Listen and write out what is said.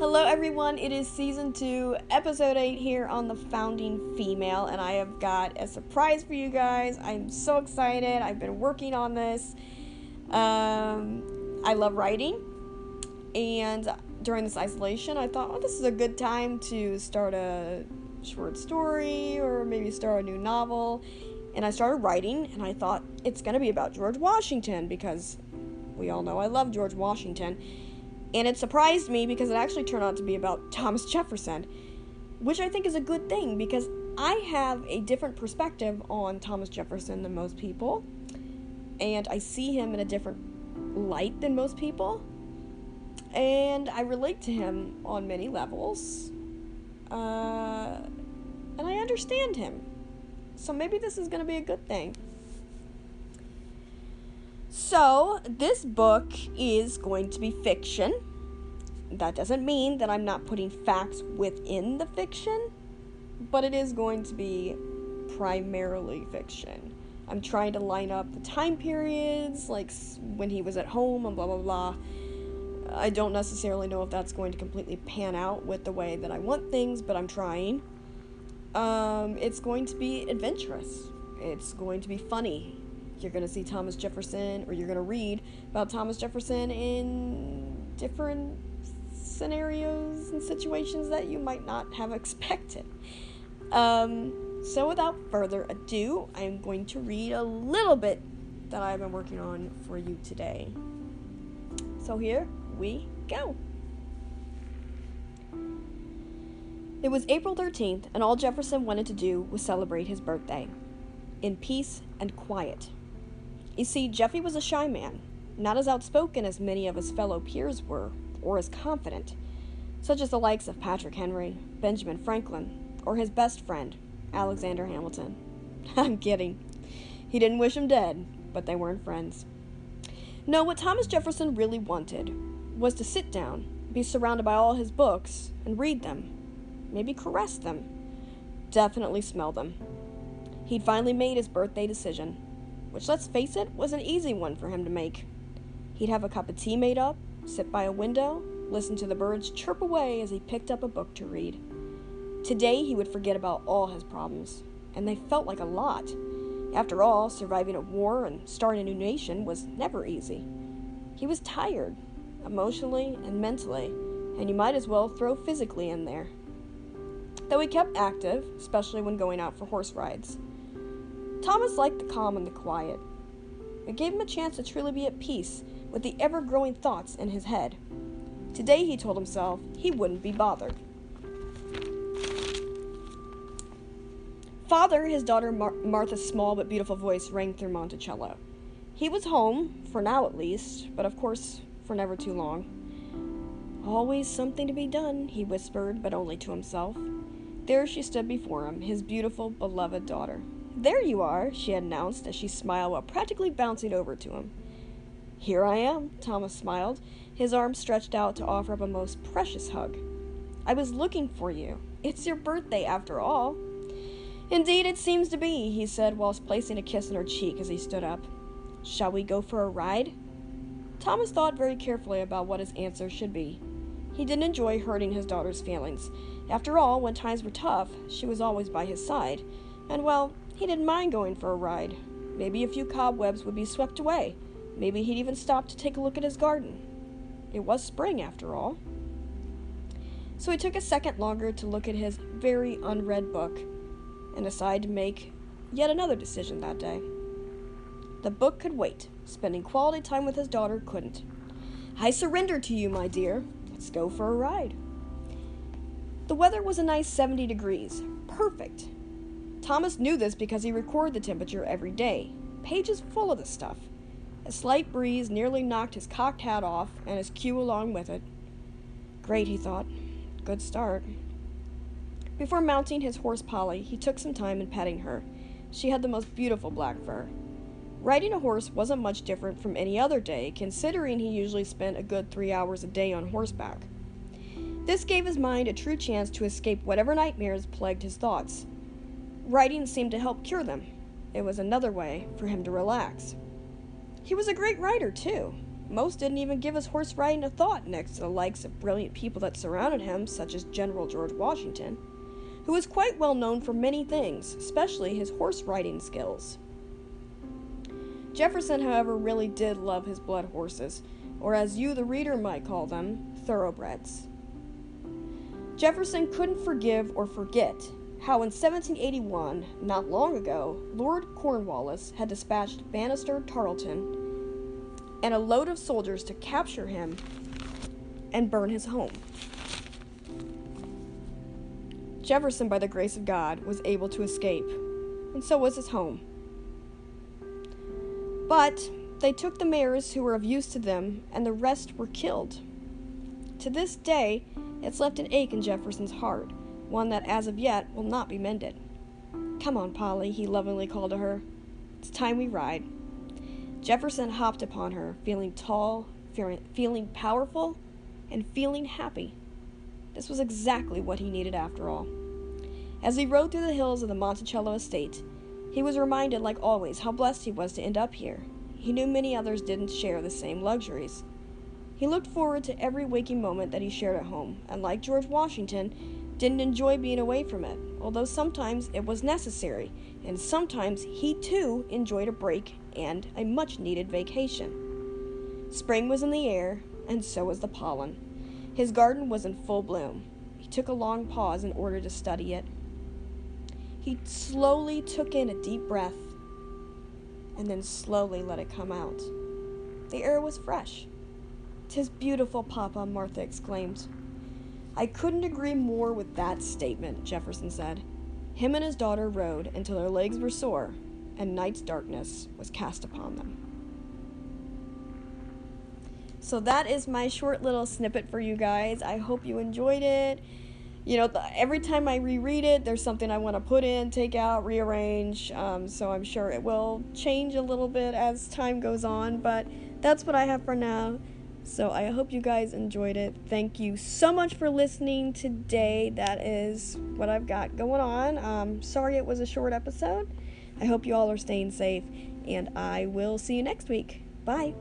Hello, everyone. It is season two, episode eight here on the Founding Female, and I have got a surprise for you guys. I'm so excited. I've been working on this. Um, I love writing, and during this isolation, I thought, oh, this is a good time to start a short story or maybe start a new novel. And I started writing, and I thought it's going to be about George Washington because we all know I love George Washington. And it surprised me because it actually turned out to be about Thomas Jefferson, which I think is a good thing because I have a different perspective on Thomas Jefferson than most people. And I see him in a different light than most people. And I relate to him on many levels. Uh, and I understand him. So maybe this is going to be a good thing. So, this book is going to be fiction. That doesn't mean that I'm not putting facts within the fiction, but it is going to be primarily fiction. I'm trying to line up the time periods, like when he was at home and blah blah blah. I don't necessarily know if that's going to completely pan out with the way that I want things, but I'm trying. Um, it's going to be adventurous. It's going to be funny you're going to see Thomas Jefferson or you're going to read about Thomas Jefferson in different scenarios and situations that you might not have expected. Um, so, without further ado, I'm going to read a little bit that I've been working on for you today. So, here we go. It was April 13th, and all Jefferson wanted to do was celebrate his birthday in peace and quiet. You see, Jeffy was a shy man, not as outspoken as many of his fellow peers were, or as confident, such as the likes of Patrick Henry, Benjamin Franklin, or his best friend, Alexander Hamilton. I'm kidding. He didn't wish him dead, but they weren't friends. No, what Thomas Jefferson really wanted was to sit down, be surrounded by all his books, and read them. Maybe caress them. Definitely smell them. He'd finally made his birthday decision which, let's face it, was an easy one for him to make. He'd have a cup of tea made up, sit by a window, listen to the birds chirp away as he picked up a book to read. Today he would forget about all his problems, and they felt like a lot. After all, surviving a war and starting a new nation was never easy. He was tired, emotionally and mentally, and you might as well throw physically in there. Though he kept active, especially when going out for horse rides. Thomas liked the calm and the quiet. It gave him a chance to truly be at peace with the ever growing thoughts in his head. Today, he told himself, he wouldn't be bothered. Father, his daughter Mar- Martha's small but beautiful voice rang through Monticello. He was home, for now at least, but of course, for never too long. Always something to be done, he whispered, but only to himself. There she stood before him, his beautiful, beloved daughter. There you are, she announced as she smiled while practically bouncing over to him. Here I am, Thomas smiled, his arms stretched out to offer up a most precious hug. I was looking for you. It's your birthday, after all. Indeed, it seems to be, he said, whilst placing a kiss on her cheek as he stood up. Shall we go for a ride? Thomas thought very carefully about what his answer should be. He didn't enjoy hurting his daughter's feelings. After all, when times were tough, she was always by his side. And, well, he didn't mind going for a ride. Maybe a few cobwebs would be swept away. Maybe he'd even stop to take a look at his garden. It was spring, after all. So he took a second longer to look at his very unread book and decided to make yet another decision that day. The book could wait. Spending quality time with his daughter couldn't. I surrender to you, my dear. Let's go for a ride. The weather was a nice 70 degrees. Perfect. Thomas knew this because he recorded the temperature every day. Pages full of the stuff. A slight breeze nearly knocked his cocked hat off and his queue along with it. Great, he thought. Good start. Before mounting his horse Polly, he took some time in petting her. She had the most beautiful black fur. Riding a horse wasn't much different from any other day, considering he usually spent a good three hours a day on horseback. This gave his mind a true chance to escape whatever nightmares plagued his thoughts. Writing seemed to help cure them. It was another way for him to relax. He was a great writer, too. most didn't even give his horse riding a thought next to the likes of brilliant people that surrounded him, such as General George Washington, who was quite well known for many things, especially his horse riding skills. Jefferson, however, really did love his blood horses, or as you, the reader, might call them, thoroughbreds. Jefferson couldn't forgive or forget how in 1781, not long ago, Lord Cornwallis had dispatched Banastre Tarleton and a load of soldiers to capture him and burn his home. Jefferson, by the grace of God, was able to escape, and so was his home. But they took the mayors who were of use to them, and the rest were killed. To this day, it's left an ache in Jefferson's heart, one that as of yet will not be mended. Come on, Polly, he lovingly called to her. It's time we ride. Jefferson hopped upon her, feeling tall, feeling powerful, and feeling happy. This was exactly what he needed after all. As he rode through the hills of the Monticello estate, he was reminded, like always, how blessed he was to end up here. He knew many others didn't share the same luxuries. He looked forward to every waking moment that he shared at home, and like George Washington, didn't enjoy being away from it, although sometimes it was necessary, and sometimes he too enjoyed a break and a much needed vacation. Spring was in the air, and so was the pollen. His garden was in full bloom. He took a long pause in order to study it. He slowly took in a deep breath and then slowly let it come out. The air was fresh. Tis beautiful, Papa, Martha exclaimed. I couldn't agree more with that statement, Jefferson said. Him and his daughter rode until their legs were sore and night's darkness was cast upon them. So that is my short little snippet for you guys. I hope you enjoyed it. You know, every time I reread it, there's something I want to put in, take out, rearrange. Um, so I'm sure it will change a little bit as time goes on, but that's what I have for now. So I hope you guys enjoyed it. Thank you so much for listening today. That is what I've got going on. Um, sorry it was a short episode. I hope you all are staying safe, and I will see you next week. Bye.